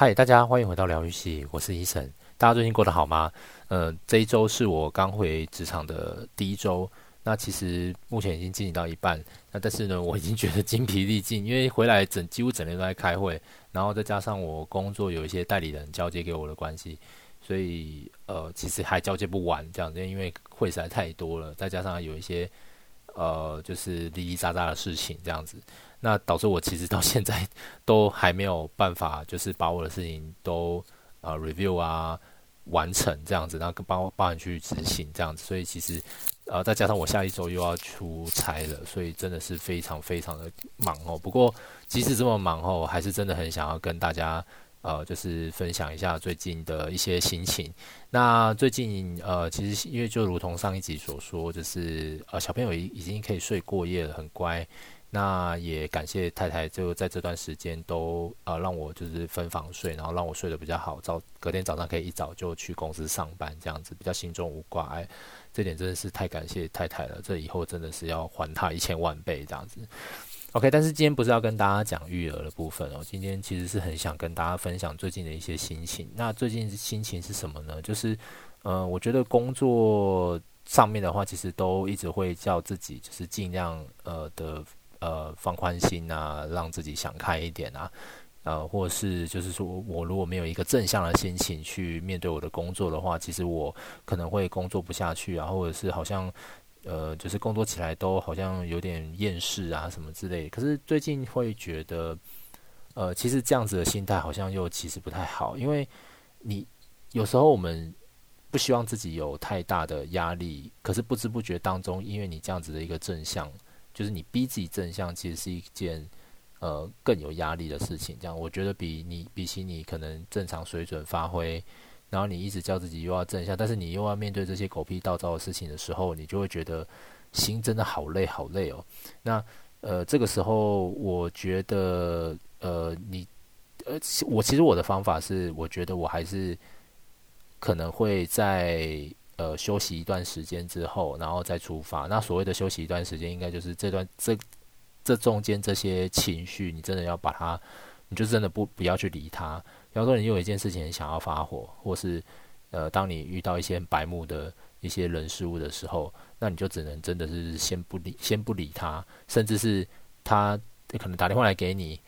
嗨，大家欢迎回到疗愈系，我是医生。大家最近过得好吗？呃，这一周是我刚回职场的第一周，那其实目前已经进行到一半，那但是呢，我已经觉得精疲力尽，因为回来整几乎整天都在开会，然后再加上我工作有一些代理人交接给我的关系，所以呃，其实还交接不完这样子，因为会实在太多了，再加上有一些呃，就是零零杂杂的事情这样子。那导致我其实到现在 都还没有办法，就是把我的事情都呃 review 啊完成这样子，然后帮帮人去执行这样子，所以其实呃再加上我下一周又要出差了，所以真的是非常非常的忙哦。不过即使这么忙哦，还是真的很想要跟大家呃就是分享一下最近的一些心情。那最近呃其实因为就如同上一集所说，就是呃小朋友已已经可以睡过夜了，很乖。那也感谢太太，就在这段时间都呃让我就是分房睡，然后让我睡得比较好，早隔天早上可以一早就去公司上班，这样子比较心中无挂碍，这点真的是太感谢太太了，这以后真的是要还她一千万倍这样子。OK，但是今天不是要跟大家讲育儿的部分哦，今天其实是很想跟大家分享最近的一些心情。那最近心情是什么呢？就是呃，我觉得工作上面的话，其实都一直会叫自己就是尽量呃的。呃，放宽心啊，让自己想开一点啊，呃，或者是就是说我如果没有一个正向的心情去面对我的工作的话，其实我可能会工作不下去啊，或者是好像呃，就是工作起来都好像有点厌世啊什么之类的。可是最近会觉得，呃，其实这样子的心态好像又其实不太好，因为你有时候我们不希望自己有太大的压力，可是不知不觉当中，因为你这样子的一个正向。就是你逼自己正向，其实是一件呃更有压力的事情。这样，我觉得比你比起你可能正常水准发挥，然后你一直叫自己又要正向，但是你又要面对这些狗屁倒灶的事情的时候，你就会觉得心真的好累好累哦。那呃这个时候，我觉得呃你呃我其实我的方法是，我觉得我还是可能会在。呃，休息一段时间之后，然后再出发。那所谓的休息一段时间，应该就是这段这这中间这些情绪，你真的要把它，你就真的不不要去理它。比方说，你有一件事情想要发火，或是呃，当你遇到一些白目的一些人事物的时候，那你就只能真的是先不理，先不理他，甚至是他可能打电话来给你，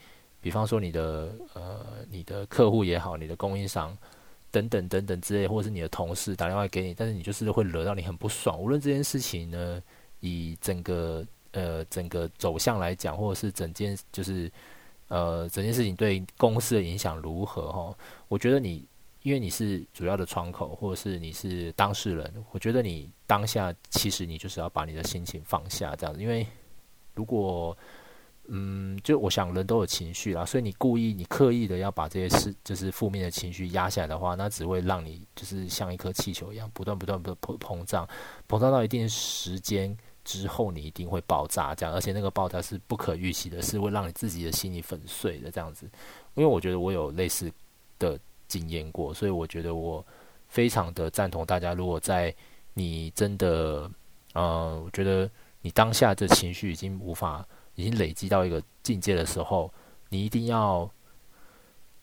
比方说你的呃你的客户也好，你的供应商。等等等等之类，或者是你的同事打电话给你，但是你就是会惹到你很不爽。无论这件事情呢，以整个呃整个走向来讲，或者是整件就是呃整件事情对公司的影响如何哈？我觉得你因为你是主要的窗口，或者是你是当事人，我觉得你当下其实你就是要把你的心情放下这样子，因为如果。嗯，就我想人都有情绪啦，所以你故意、你刻意的要把这些事，就是负面的情绪压下来的话，那只会让你就是像一颗气球一样，不断不断不膨膨胀，膨胀到一定时间之后，你一定会爆炸这样，而且那个爆炸是不可预期的，是会让你自己的心里粉碎的这样子。因为我觉得我有类似的经验过，所以我觉得我非常的赞同大家，如果在你真的，呃，我觉得你当下的情绪已经无法。已经累积到一个境界的时候，你一定要，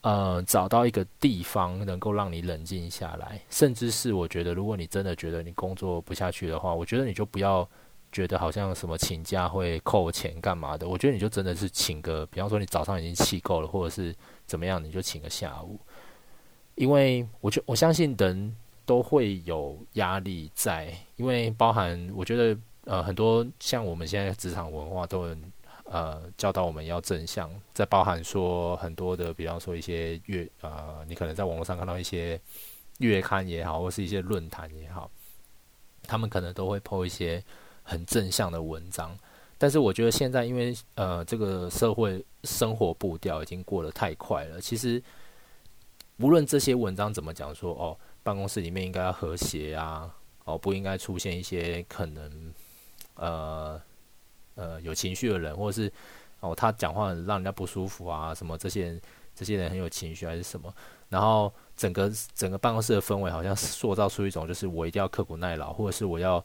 呃，找到一个地方能够让你冷静下来。甚至是我觉得，如果你真的觉得你工作不下去的话，我觉得你就不要觉得好像什么请假会扣钱干嘛的。我觉得你就真的是请个，比方说你早上已经气够了，或者是怎么样，你就请个下午。因为我觉我相信人都会有压力在，因为包含我觉得呃很多像我们现在职场文化都很。呃，教导我们要正向，在包含说很多的，比方说一些月，呃，你可能在网络上看到一些月刊也好，或是一些论坛也好，他们可能都会 po 一些很正向的文章。但是我觉得现在，因为呃，这个社会生活步调已经过得太快了，其实无论这些文章怎么讲说，哦，办公室里面应该要和谐啊，哦，不应该出现一些可能，呃。呃，有情绪的人，或者是哦，他讲话让人家不舒服啊，什么这些人，这些人很有情绪还是什么？然后整个整个办公室的氛围好像塑造出一种，就是我一定要刻苦耐劳，或者是我要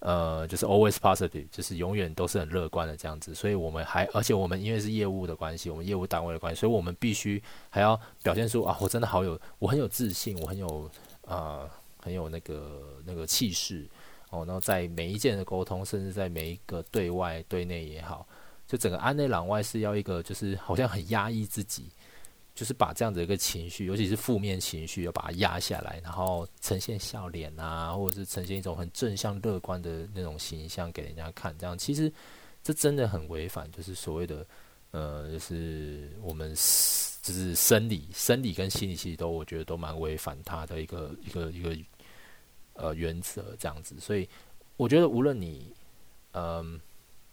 呃，就是 always positive，就是永远都是很乐观的这样子。所以我们还，而且我们因为是业务的关系，我们业务单位的关系，所以我们必须还要表现出啊，我真的好有，我很有自信，我很有呃，很有那个那个气势哦。然后在每一件的沟通，甚至在每一个对外对内也好，就整个安内攘外是要一个，就是好像很压抑自己。就是把这样的一个情绪，尤其是负面情绪，要把它压下来，然后呈现笑脸啊，或者是呈现一种很正向、乐观的那种形象给人家看。这样其实这真的很违反，就是所谓的呃，就是我们就是生理、生理跟心理其实都我觉得都蛮违反它的一个一个一个呃原则这样子。所以我觉得无论你嗯、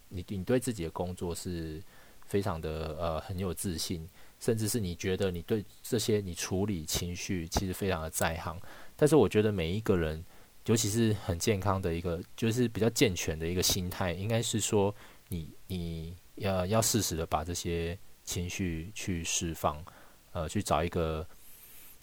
你你对自己的工作是非常的呃很有自信。甚至是你觉得你对这些你处理情绪其实非常的在行，但是我觉得每一个人，尤其是很健康的一个，就是比较健全的一个心态，应该是说你你要要适时的把这些情绪去释放，呃，去找一个，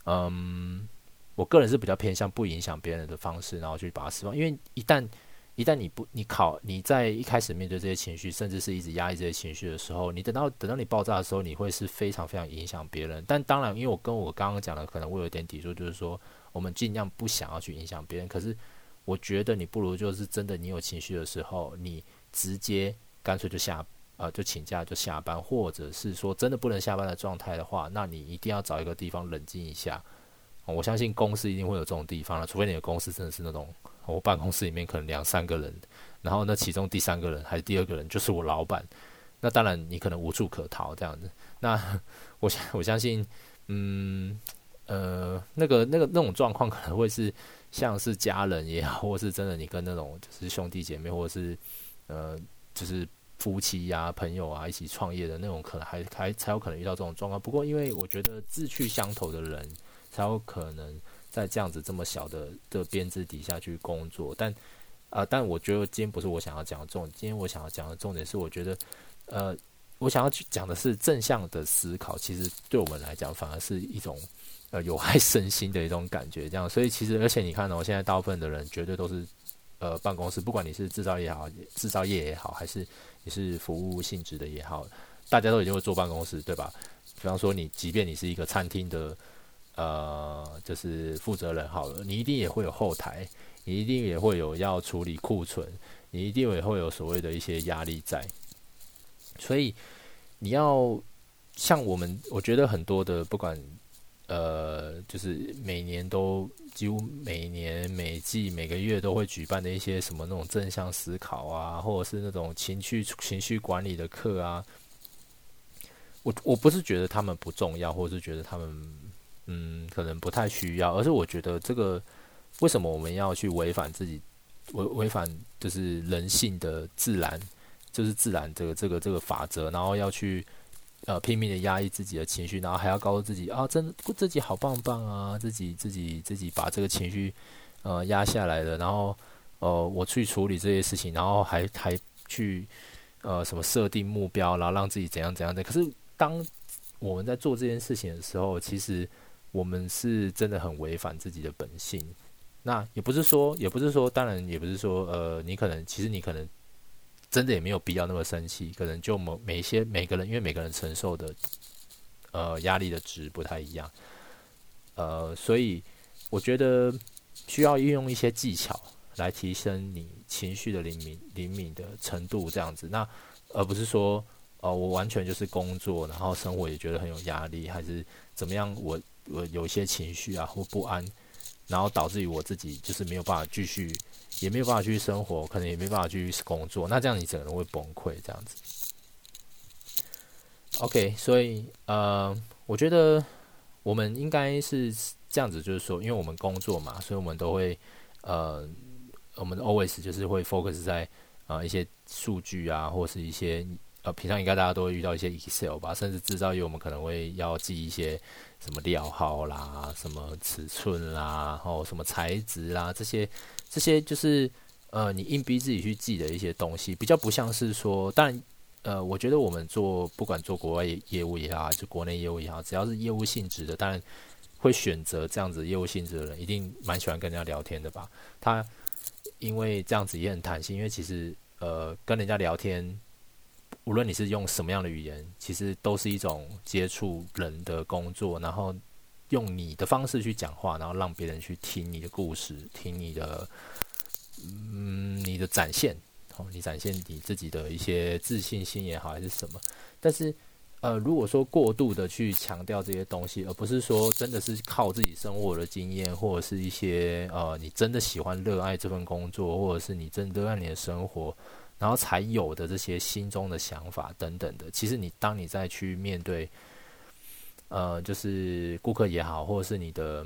嗯，我个人是比较偏向不影响别人的方式，然后去把它释放，因为一旦。一旦你不，你考你在一开始面对这些情绪，甚至是一直压抑这些情绪的时候，你等到等到你爆炸的时候，你会是非常非常影响别人。但当然，因为我跟我刚刚讲的，可能会有点抵触，就是说我们尽量不想要去影响别人。可是我觉得你不如就是真的，你有情绪的时候，你直接干脆就下呃就请假就下班，或者是说真的不能下班的状态的话，那你一定要找一个地方冷静一下。我相信公司一定会有这种地方了，除非你的公司真的是那种。我办公室里面可能两三个人，然后那其中第三个人还是第二个人就是我老板，那当然你可能无处可逃这样子。那 我相我相信，嗯呃，那个那个那种状况可能会是像是家人也好，或是真的你跟那种就是兄弟姐妹，或者是呃就是夫妻呀、朋友啊一起创业的那种，可能还还才有可能遇到这种状况。不过因为我觉得志趣相投的人才有可能。在这样子这么小的的编制底下去工作，但，呃，但我觉得今天不是我想要讲的重点。今天我想要讲的重点是，我觉得，呃，我想要去讲的是正向的思考，其实对我们来讲，反而是一种呃有害身心的一种感觉。这样，所以其实而且你看哦，现在大部分的人绝对都是呃办公室，不管你是制造业也好，制造业也好，还是你是服务性质的也好，大家都一定会坐办公室，对吧？比方说你，即便你是一个餐厅的。呃，就是负责人好了，你一定也会有后台，你一定也会有要处理库存，你一定也会有所谓的一些压力在。所以你要像我们，我觉得很多的，不管呃，就是每年都几乎每年每季每个月都会举办的一些什么那种正向思考啊，或者是那种情绪情绪管理的课啊，我我不是觉得他们不重要，或者是觉得他们。嗯，可能不太需要，而是我觉得这个为什么我们要去违反自己违违反就是人性的自然，就是自然这个这个这个法则，然后要去呃拼命的压抑自己的情绪，然后还要告诉自己啊，真自己好棒棒啊，自己自己自己把这个情绪呃压下来了，然后呃我去处理这些事情，然后还还去呃什么设定目标，然后让自己怎样怎样的。可是当我们在做这件事情的时候，其实。我们是真的很违反自己的本性，那也不是说，也不是说，当然也不是说，呃，你可能其实你可能真的也没有必要那么生气，可能就某每一些每个人，因为每个人承受的呃压力的值不太一样，呃，所以我觉得需要运用一些技巧来提升你情绪的灵敏灵敏的程度，这样子，那而不是说，呃，我完全就是工作，然后生活也觉得很有压力，还是怎么样，我。我有一些情绪啊或不安，然后导致于我自己就是没有办法继续，也没有办法继续生活，可能也没办法继续工作。那这样你整个人会崩溃这样子。OK，所以呃，我觉得我们应该是这样子，就是说，因为我们工作嘛，所以我们都会呃，我们 always 就是会 focus 在啊、呃、一些数据啊，或是一些呃，平常应该大家都会遇到一些 Excel 吧，甚至制造业我们可能会要记一些。什么料号啦，什么尺寸啦，然后什么材质啦，这些这些就是呃，你硬逼自己去记的一些东西，比较不像是说，但呃，我觉得我们做不管做国外业务也好，还是国内业务也好，只要是业务性质的，当然会选择这样子业务性质的人，一定蛮喜欢跟人家聊天的吧？他因为这样子也很弹性，因为其实呃跟人家聊天，无论你是用什么样的语言，其实都是一种接触人的工作，然后用你的方式去讲话，然后让别人去听你的故事，听你的嗯你的展现，哦，你展现你自己的一些自信心也好，还是什么，但是。呃，如果说过度的去强调这些东西，而不是说真的是靠自己生活的经验，或者是一些呃，你真的喜欢热爱这份工作，或者是你真的热爱你的生活，然后才有的这些心中的想法等等的，其实你当你再去面对，呃，就是顾客也好，或者是你的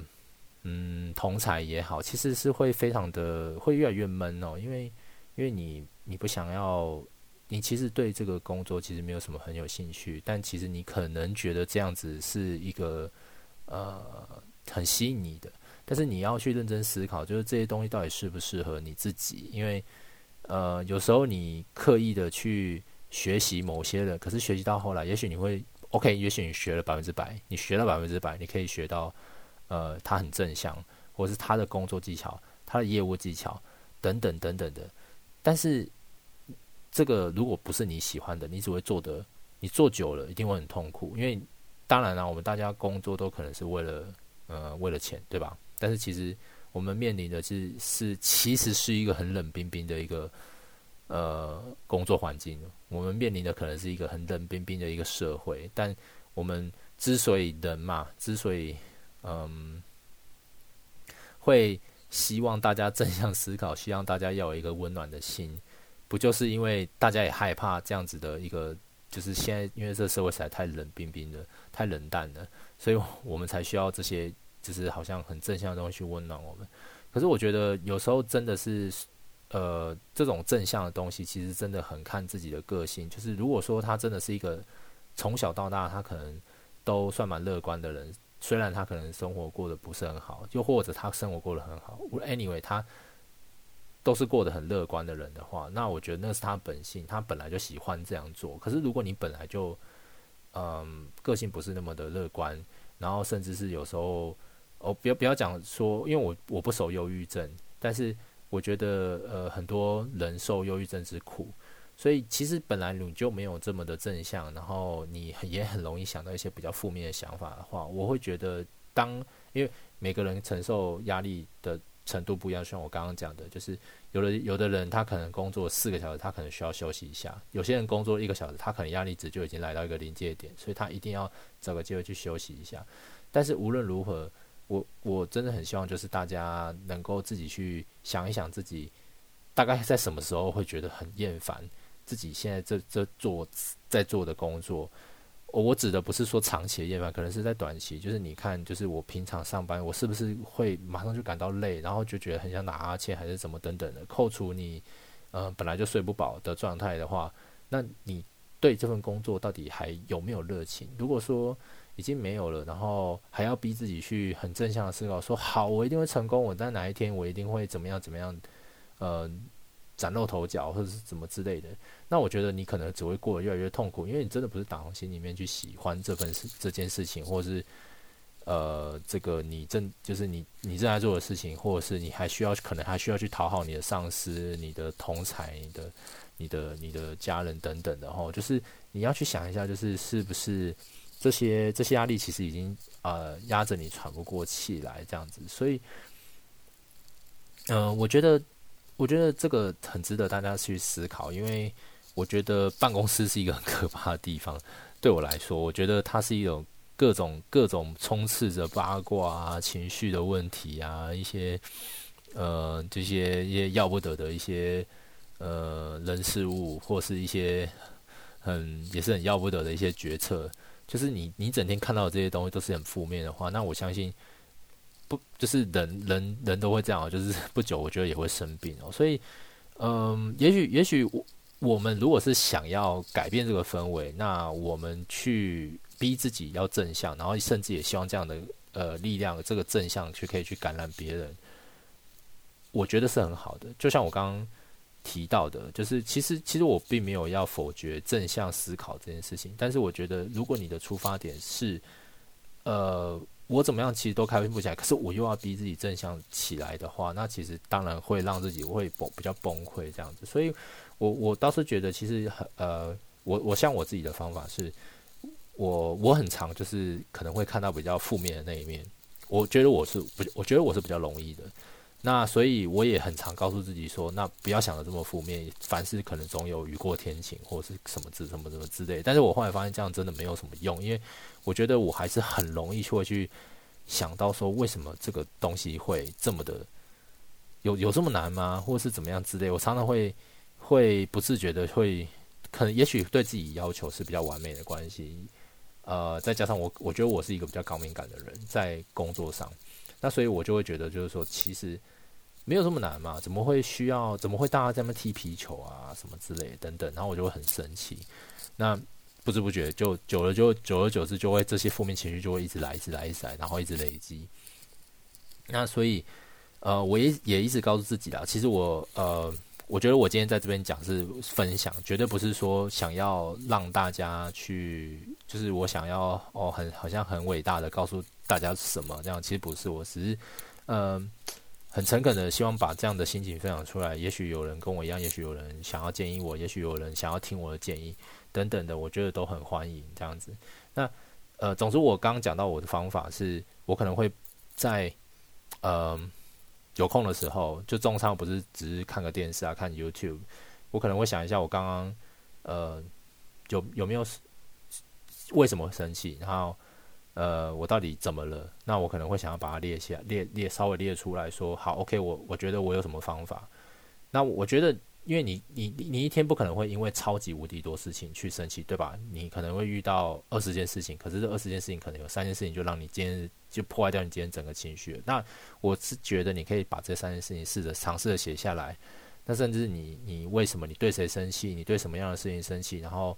嗯同侪也好，其实是会非常的会越来越闷哦，因为因为你你不想要。你其实对这个工作其实没有什么很有兴趣，但其实你可能觉得这样子是一个呃很吸引你的，但是你要去认真思考，就是这些东西到底适不适合你自己？因为呃有时候你刻意的去学习某些人，可是学习到后来，也许你会 OK，也许你学了百分之百，你学了百分之百，你可以学到呃他很正向，或是他的工作技巧、他的业务技巧等等等等的，但是。这个如果不是你喜欢的，你只会做的，你做久了一定会很痛苦。因为当然了，我们大家工作都可能是为了，呃，为了钱，对吧？但是其实我们面临的是是其实是一个很冷冰冰的一个呃工作环境。我们面临的可能是一个很冷冰冰的一个社会。但我们之所以人嘛，之所以嗯会希望大家正向思考，希望大家要有一个温暖的心。不就是因为大家也害怕这样子的一个，就是现在因为这社会实在太冷冰冰的，太冷淡了，所以我们才需要这些，就是好像很正向的东西去温暖我们。可是我觉得有时候真的是，呃，这种正向的东西其实真的很看自己的个性。就是如果说他真的是一个从小到大他可能都算蛮乐观的人，虽然他可能生活过得不是很好，又或者他生活过得很好，anyway 他。都是过得很乐观的人的话，那我觉得那是他本性，他本来就喜欢这样做。可是如果你本来就，嗯，个性不是那么的乐观，然后甚至是有时候，哦，不要不要讲说，因为我我不熟忧郁症，但是我觉得呃很多人受忧郁症之苦，所以其实本来你就没有这么的正向，然后你也很容易想到一些比较负面的想法的话，我会觉得当因为每个人承受压力的。程度不一样，像我刚刚讲的，就是有的有的人他可能工作四个小时，他可能需要休息一下；有些人工作一个小时，他可能压力值就已经来到一个临界点，所以他一定要找个机会去休息一下。但是无论如何，我我真的很希望就是大家能够自己去想一想，自己大概在什么时候会觉得很厌烦自己现在这这做在做的工作。我指的不是说长期的厌烦，可能是在短期。就是你看，就是我平常上班，我是不是会马上就感到累，然后就觉得很想打哈欠，还是怎么等等的？扣除你，呃，本来就睡不饱的状态的话，那你对这份工作到底还有没有热情？如果说已经没有了，然后还要逼自己去很正向的思考，说好，我一定会成功，我在哪一天我一定会怎么样怎么样，呃。崭露头角，或者是怎么之类的，那我觉得你可能只会过得越来越痛苦，因为你真的不是打从心里面去喜欢这份事、这件事情，或者是呃，这个你正就是你你正在做的事情，或者是你还需要可能还需要去讨好你的上司、你的同才、你的、你的、你的家人等等的齁，就是你要去想一下，就是是不是这些这些压力其实已经呃压着你喘不过气来这样子，所以，嗯、我觉得。我觉得这个很值得大家去思考，因为我觉得办公室是一个很 可怕的地方。对我来说，我觉得它是一种各种各种充斥着八卦啊、情绪的问题啊，一些呃这些一些要不得的一些呃人事物，或是一些很也是很要不得的一些决策。就是你你整天看到的这些东西都是很负面的话，那我相信。不，就是人人人都会这样，就是 不久我觉得也会生病哦。所以，嗯，也许也许我我们如果是想要改变这个氛围，那我们去逼自己要正向，然后甚至也希望这样的呃力量，这个正向去可以去感染别人，我觉得是很好的。就像我刚刚提到的，就是其实其实我并没有要否决正向思考这件事情，但是我觉得如果你的出发点是呃。我怎么样其实都开心不起来，可是我又要逼自己正向起来的话，那其实当然会让自己会崩比较崩溃这样子。所以我我倒是觉得其实很呃，我我像我自己的方法是，我我很常就是可能会看到比较负面的那一面，我觉得我是不，我觉得我是比较容易的。那所以我也很常告诉自己说，那不要想得这么负面，凡事可能总有雨过天晴，或是什么之什么什么之类。但是我后来发现这样真的没有什么用，因为我觉得我还是很容易会去想到说，为什么这个东西会这么的有有这么难吗？或是怎么样之类。我常常会会不自觉的会，可能也许对自己要求是比较完美的关系，呃，再加上我我觉得我是一个比较高敏感的人，在工作上，那所以我就会觉得就是说，其实。没有这么难嘛？怎么会需要？怎么会大家在那踢皮球啊？什么之类等等，然后我就会很生气。那不知不觉就久了就，久而久之就会这些负面情绪就会一直来，一直来，一直来，然后一直累积。那所以，呃，我也也一直告诉自己啦，其实我呃，我觉得我今天在这边讲是分享，绝对不是说想要让大家去，就是我想要哦，很好像很伟大的告诉大家什么这样，其实不是，我只是嗯。很诚恳的希望把这样的心情分享出来，也许有人跟我一样，也许有人想要建议我，也许有人想要听我的建议，等等的，我觉得都很欢迎这样子。那呃，总之我刚刚讲到我的方法是，我可能会在呃有空的时候，就中餐不是只是看个电视啊，看 YouTube，我可能会想一下我刚刚呃有有没有为什么生气，然后。呃，我到底怎么了？那我可能会想要把它列下，列列稍微列出来说，好，OK，我我觉得我有什么方法？那我觉得，因为你你你一天不可能会因为超级无敌多事情去生气，对吧？你可能会遇到二十件事情，可是这二十件事情可能有三件事情就让你今天就破坏掉你今天整个情绪。那我是觉得你可以把这三件事情试着尝试着写下来。那甚至你你为什么你对谁生气？你对什么样的事情生气？然后。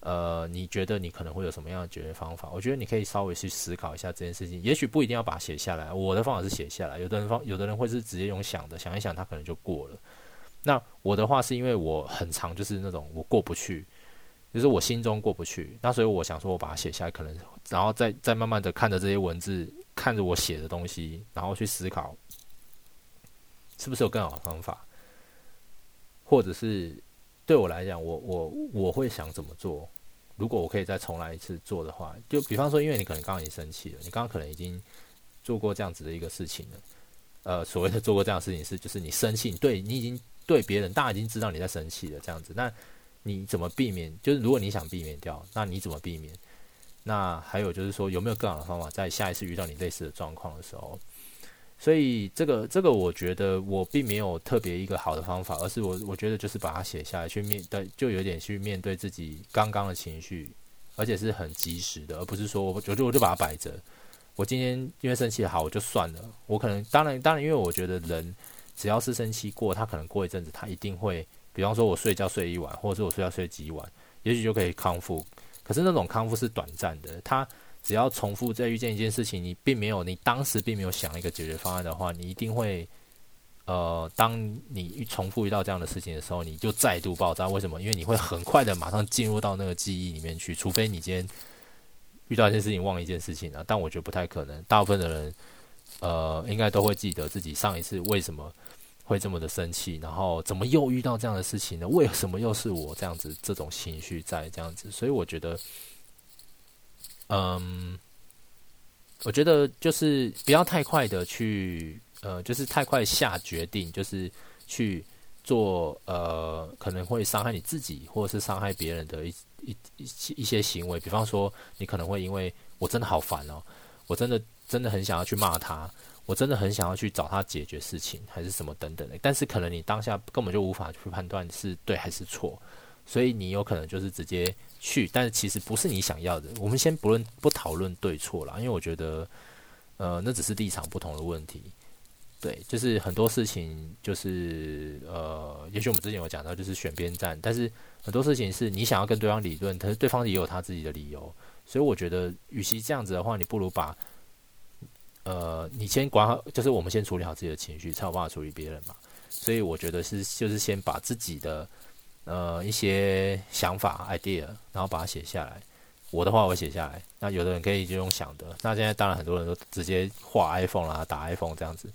呃，你觉得你可能会有什么样的解决方法？我觉得你可以稍微去思考一下这件事情，也许不一定要把它写下来。我的方法是写下来，有的人方有的人会是直接用想的，想一想他可能就过了。那我的话是因为我很长就是那种我过不去，就是我心中过不去，那所以我想说我把它写下来，可能然后再再慢慢的看着这些文字，看着我写的东西，然后去思考是不是有更好的方法，或者是。对我来讲，我我我会想怎么做？如果我可以再重来一次做的话，就比方说，因为你可能刚刚已经生气了，你刚刚可能已经做过这样子的一个事情了。呃，所谓的做过这样事情是，就是你生气，对你已经对别人，大家已经知道你在生气了，这样子。那你怎么避免？就是如果你想避免掉，那你怎么避免？那还有就是说，有没有更好的方法，在下一次遇到你类似的状况的时候？所以这个这个，我觉得我并没有特别一个好的方法，而是我我觉得就是把它写下来，去面对，就有点去面对自己刚刚的情绪，而且是很及时的，而不是说我觉得我就把它摆着。我今天因为生气好，我就算了。我可能当然当然，因为我觉得人只要是生气过，他可能过一阵子，他一定会，比方说我睡觉睡一晚，或者是我睡觉睡几晚，也许就可以康复。可是那种康复是短暂的，他。只要重复再遇见一件事情，你并没有，你当时并没有想一个解决方案的话，你一定会，呃，当你重复遇到这样的事情的时候，你就再度爆炸。为什么？因为你会很快的马上进入到那个记忆里面去，除非你今天遇到一件事情忘一件事情啊。但我觉得不太可能，大部分的人，呃，应该都会记得自己上一次为什么会这么的生气，然后怎么又遇到这样的事情呢？为什么又是我这样子这种情绪在这样子？所以我觉得。嗯，我觉得就是不要太快的去，呃，就是太快下决定，就是去做呃，可能会伤害你自己或者是伤害别人的一一一一些行为。比方说，你可能会因为我真的好烦哦，我真的真的很想要去骂他，我真的很想要去找他解决事情，还是什么等等的。但是可能你当下根本就无法去判断是对还是错。所以你有可能就是直接去，但是其实不是你想要的。我们先不论不讨论对错啦，因为我觉得，呃，那只是立场不同的问题。对，就是很多事情就是呃，也许我们之前有讲到，就是选边站。但是很多事情是你想要跟对方理论，可是对方也有他自己的理由。所以我觉得，与其这样子的话，你不如把呃，你先管好，就是我们先处理好自己的情绪，才有办法处理别人嘛。所以我觉得是，就是先把自己的。呃，一些想法、idea，然后把它写下来，我的话我写下来。那有的人可以就用想的。那现在当然很多人都直接画 iPhone 啦，打 iPhone 这样子，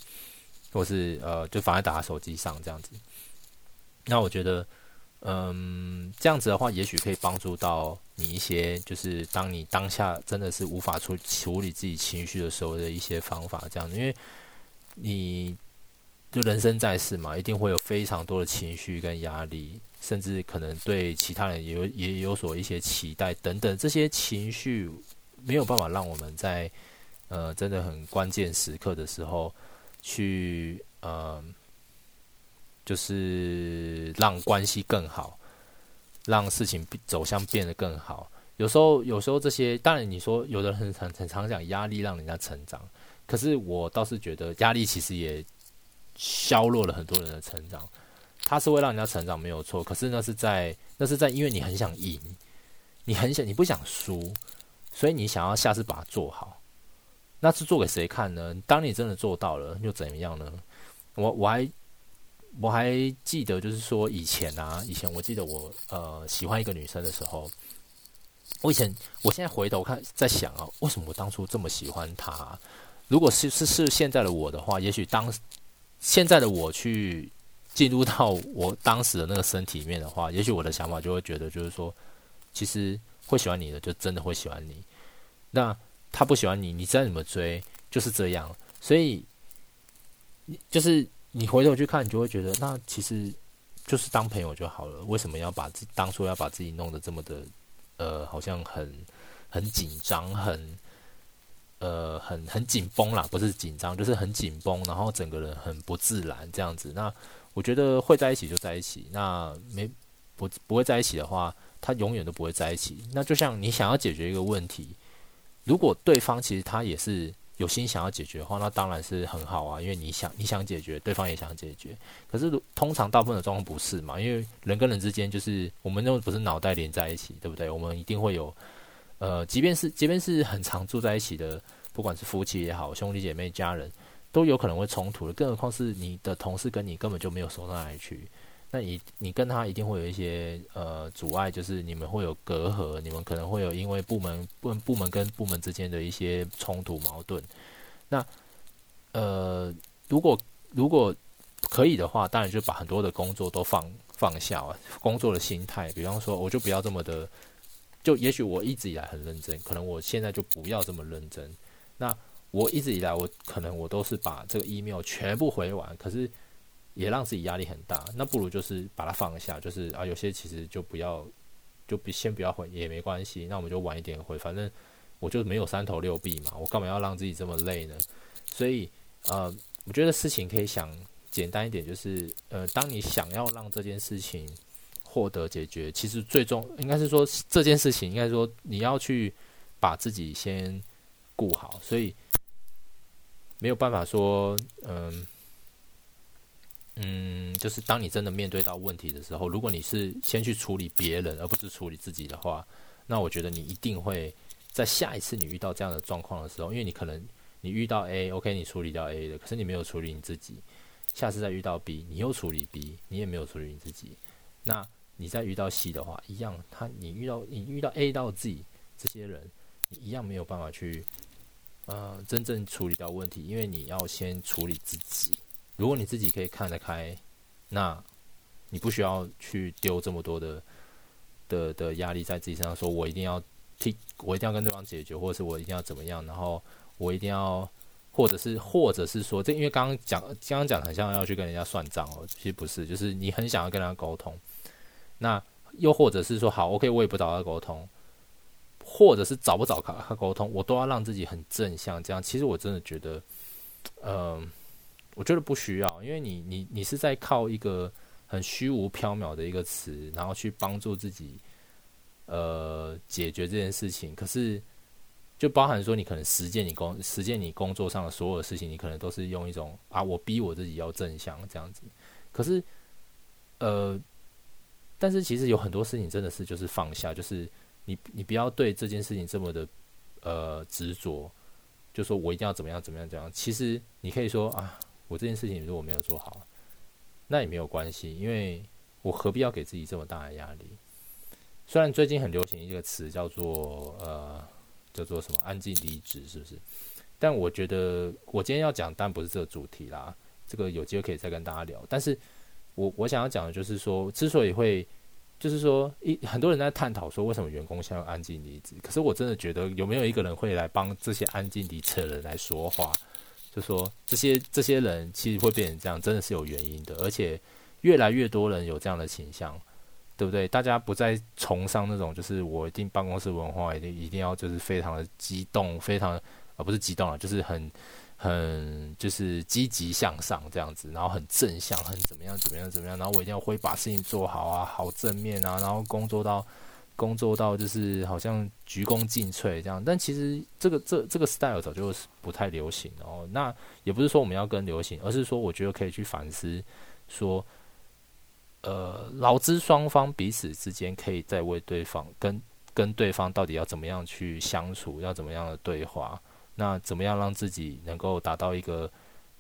或是呃就反而打在手机上这样子。那我觉得，嗯，这样子的话，也许可以帮助到你一些，就是当你当下真的是无法处处理自己情绪的时候的一些方法，这样子，因为你就人生在世嘛，一定会有非常多的情绪跟压力。甚至可能对其他人也有也有所一些期待等等，这些情绪没有办法让我们在呃真的很关键时刻的时候去呃，就是让关系更好，让事情走向变得更好。有时候有时候这些当然你说有的人很很常讲压力让人家成长，可是我倒是觉得压力其实也削弱了很多人的成长。他是会让人家成长，没有错。可是那是在，那是在，因为你很想赢，你很想，你不想输，所以你想要下次把它做好。那是做给谁看呢？当你真的做到了，又怎么样呢？我我还我还记得，就是说以前啊，以前我记得我呃喜欢一个女生的时候，我以前，我现在回头看，在想啊，为什么我当初这么喜欢她？如果是是是现在的我的话，也许当现在的我去。进入到我当时的那个身体里面的话，也许我的想法就会觉得，就是说，其实会喜欢你的，就真的会喜欢你。那他不喜欢你，你再怎么追，就是这样。所以，就是你回头去看，你就会觉得，那其实就是当朋友就好了。为什么要把自当初要把自己弄得这么的，呃，好像很很紧张，很呃很很紧绷啦？不是紧张，就是很紧绷，然后整个人很不自然这样子。那我觉得会在一起就在一起，那没不不会在一起的话，他永远都不会在一起。那就像你想要解决一个问题，如果对方其实他也是有心想要解决的话，那当然是很好啊，因为你想你想解决，对方也想解决。可是通常大部分的状况不是嘛，因为人跟人之间就是我们又不是脑袋连在一起，对不对？我们一定会有呃，即便是即便是很常住在一起的，不管是夫妻也好，兄弟姐妹、家人。都有可能会冲突的，更何况是你的同事跟你根本就没有熟到哪里去，那你你跟他一定会有一些呃阻碍，就是你们会有隔阂，你们可能会有因为部门部部门跟部门之间的一些冲突矛盾。那呃，如果如果可以的话，当然就把很多的工作都放放下啊，工作的心态，比方说我就不要这么的，就也许我一直以来很认真，可能我现在就不要这么认真。那我一直以来，我可能我都是把这个 email 全部回完，可是也让自己压力很大。那不如就是把它放下，就是啊，有些其实就不要，就比先不要回也没关系。那我们就晚一点回，反正我就没有三头六臂嘛，我干嘛要让自己这么累呢？所以呃，我觉得事情可以想简单一点，就是呃，当你想要让这件事情获得解决，其实最终应该是说这件事情应该说你要去把自己先顾好，所以。没有办法说，嗯嗯，就是当你真的面对到问题的时候，如果你是先去处理别人，而不是处理自己的话，那我觉得你一定会在下一次你遇到这样的状况的时候，因为你可能你遇到 A，OK，你处理掉 A 的，可是你没有处理你自己，下次再遇到 B，你又处理 B，你也没有处理你自己，那你再遇到 C 的话，一样，他你遇到你遇到 A 到 Z 这些人，你一样没有办法去。呃，真正处理掉问题，因为你要先处理自己。如果你自己可以看得开，那你不需要去丢这么多的的的压力在自己身上，说我一定要替，我一定要跟对方解决，或者是我一定要怎么样，然后我一定要，或者是或者是说，这因为刚刚讲刚刚讲很像要去跟人家算账哦，其实不是，就是你很想要跟人家沟通，那又或者是说，好，OK，我也不找他沟通。或者是找不找他沟通，我都要让自己很正向。这样，其实我真的觉得，嗯、我觉得不需要，因为你你你是在靠一个很虚无缥缈的一个词，然后去帮助自己，呃，解决这件事情。可是，就包含说，你可能实践你工实践你工作上的所有的事情，你可能都是用一种啊，我逼我自己要正向这样子。可是，呃，但是其实有很多事情真的是就是放下，就是。你你不要对这件事情这么的呃执着，就说我一定要怎么样怎么样怎样。其实你可以说啊，我这件事情如果没有做好，那也没有关系，因为我何必要给自己这么大的压力？虽然最近很流行一个词叫做呃叫做什么安静离职，是不是？但我觉得我今天要讲，当然不是这个主题啦。这个有机会可以再跟大家聊。但是我我想要讲的就是说，之所以会就是说一很多人在探讨说为什么员工想要安静离职，可是我真的觉得有没有一个人会来帮这些安静离职的人来说话？就说这些这些人其实会变成这样，真的是有原因的，而且越来越多人有这样的倾向。对不对？大家不再崇尚那种，就是我一定办公室文化一定一定要就是非常的激动，非常而不是激动了，就是很很就是积极向上这样子，然后很正向，很怎么样怎么样怎么样，然后我一定要会把事情做好啊，好正面啊，然后工作到工作到就是好像鞠躬尽瘁这样。但其实这个这这个 style 早就是不太流行哦。那也不是说我们要跟流行，而是说我觉得可以去反思说。呃，劳资双方彼此之间可以再为对方跟跟对方到底要怎么样去相处，要怎么样的对话，那怎么样让自己能够达到一个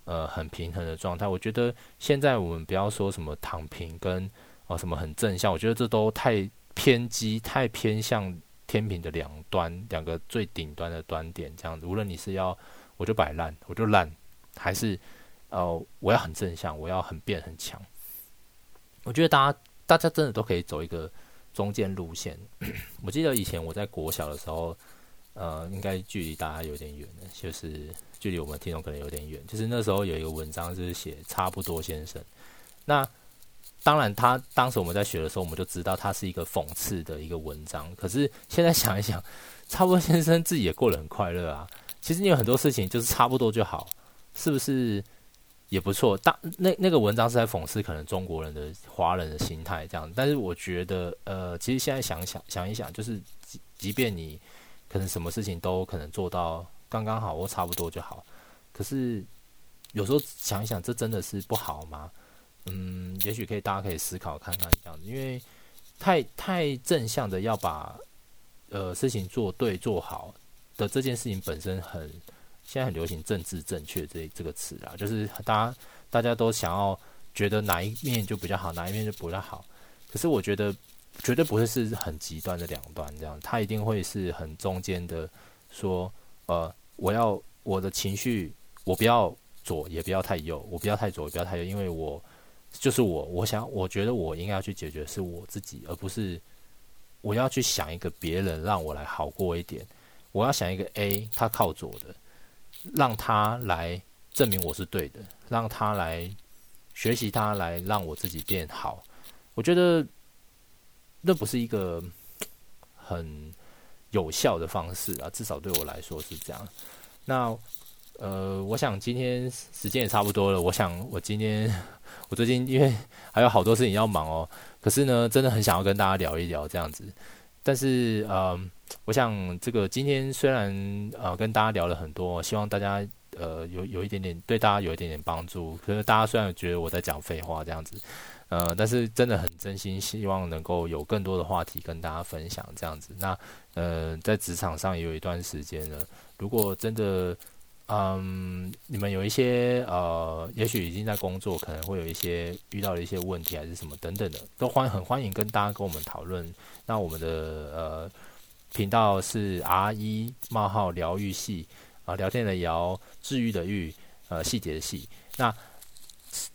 呃很平衡的状态？我觉得现在我们不要说什么躺平跟哦、什么很正向，我觉得这都太偏激，太偏向天平的两端，两个最顶端的端点这样子。无论你是要我就摆烂，我就烂，还是呃我要很正向，我要很变很强。我觉得大家大家真的都可以走一个中间路线。我记得以前我在国小的时候，呃，应该距离大家有点远的，就是距离我们听众可能有点远。就是那时候有一个文章，就是写差不多先生。那当然，他当时我们在学的时候，我们就知道他是一个讽刺的一个文章。可是现在想一想，差不多先生自己也过得很快乐啊。其实你有很多事情就是差不多就好，是不是？也不错，当那那个文章是在讽刺可能中国人的华人的心态这样，但是我觉得呃，其实现在想想想一想，就是即即便你可能什么事情都可能做到刚刚好或差不多就好，可是有时候想一想，这真的是不好吗？嗯，也许可以大家可以思考看看这样子，因为太太正向的要把呃事情做对做好的这件事情本身很。现在很流行政治正确这这个词啊，就是大家大家都想要觉得哪一面就比较好，哪一面就不太好。可是我觉得绝对不会是很极端的两端这样，他一定会是很中间的。说呃，我要我的情绪，我不要左，也不要太右，我不要太左，也不要太右，因为我就是我，我想我觉得我应该要去解决是我自己，而不是我要去想一个别人让我来好过一点。我要想一个 A，他靠左的。让他来证明我是对的，让他来学习，他来让我自己变好。我觉得那不是一个很有效的方式啊，至少对我来说是这样。那呃，我想今天时间也差不多了。我想我今天我最近因为还有好多事情要忙哦，可是呢，真的很想要跟大家聊一聊这样子。但是呃。我想这个今天虽然呃跟大家聊了很多，希望大家呃有有一点点对大家有一点点帮助。可是大家虽然觉得我在讲废话这样子，呃，但是真的很真心希望能够有更多的话题跟大家分享这样子。那呃在职场上也有一段时间了，如果真的嗯你们有一些呃也许已经在工作，可能会有一些遇到的一些问题还是什么等等的，都欢很欢迎跟大家跟我们讨论。那我们的呃。频道是 R 一冒号疗愈系啊，聊天的聊，治愈的愈，呃，细节的细。那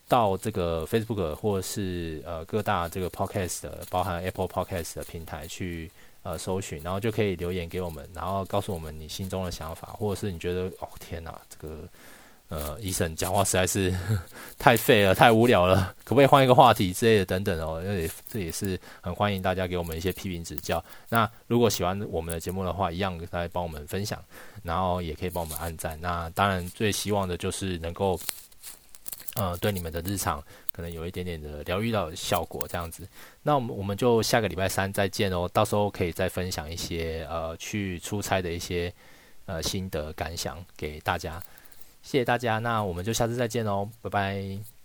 到这个 Facebook 或是呃各大这个 Podcast，包含 Apple Podcast 的平台去呃搜寻，然后就可以留言给我们，然后告诉我们你心中的想法，或者是你觉得哦天哪，这个。呃，医生讲话实在是太废了，太无聊了，可不可以换一个话题之类的等等哦？因为这也是很欢迎大家给我们一些批评指教。那如果喜欢我们的节目的话，一样来帮我们分享，然后也可以帮我们按赞。那当然最希望的就是能够，呃，对你们的日常可能有一点点的疗愈到效果这样子。那我们我们就下个礼拜三再见哦，到时候可以再分享一些呃去出差的一些呃心得感想给大家。谢谢大家，那我们就下次再见哦，拜拜。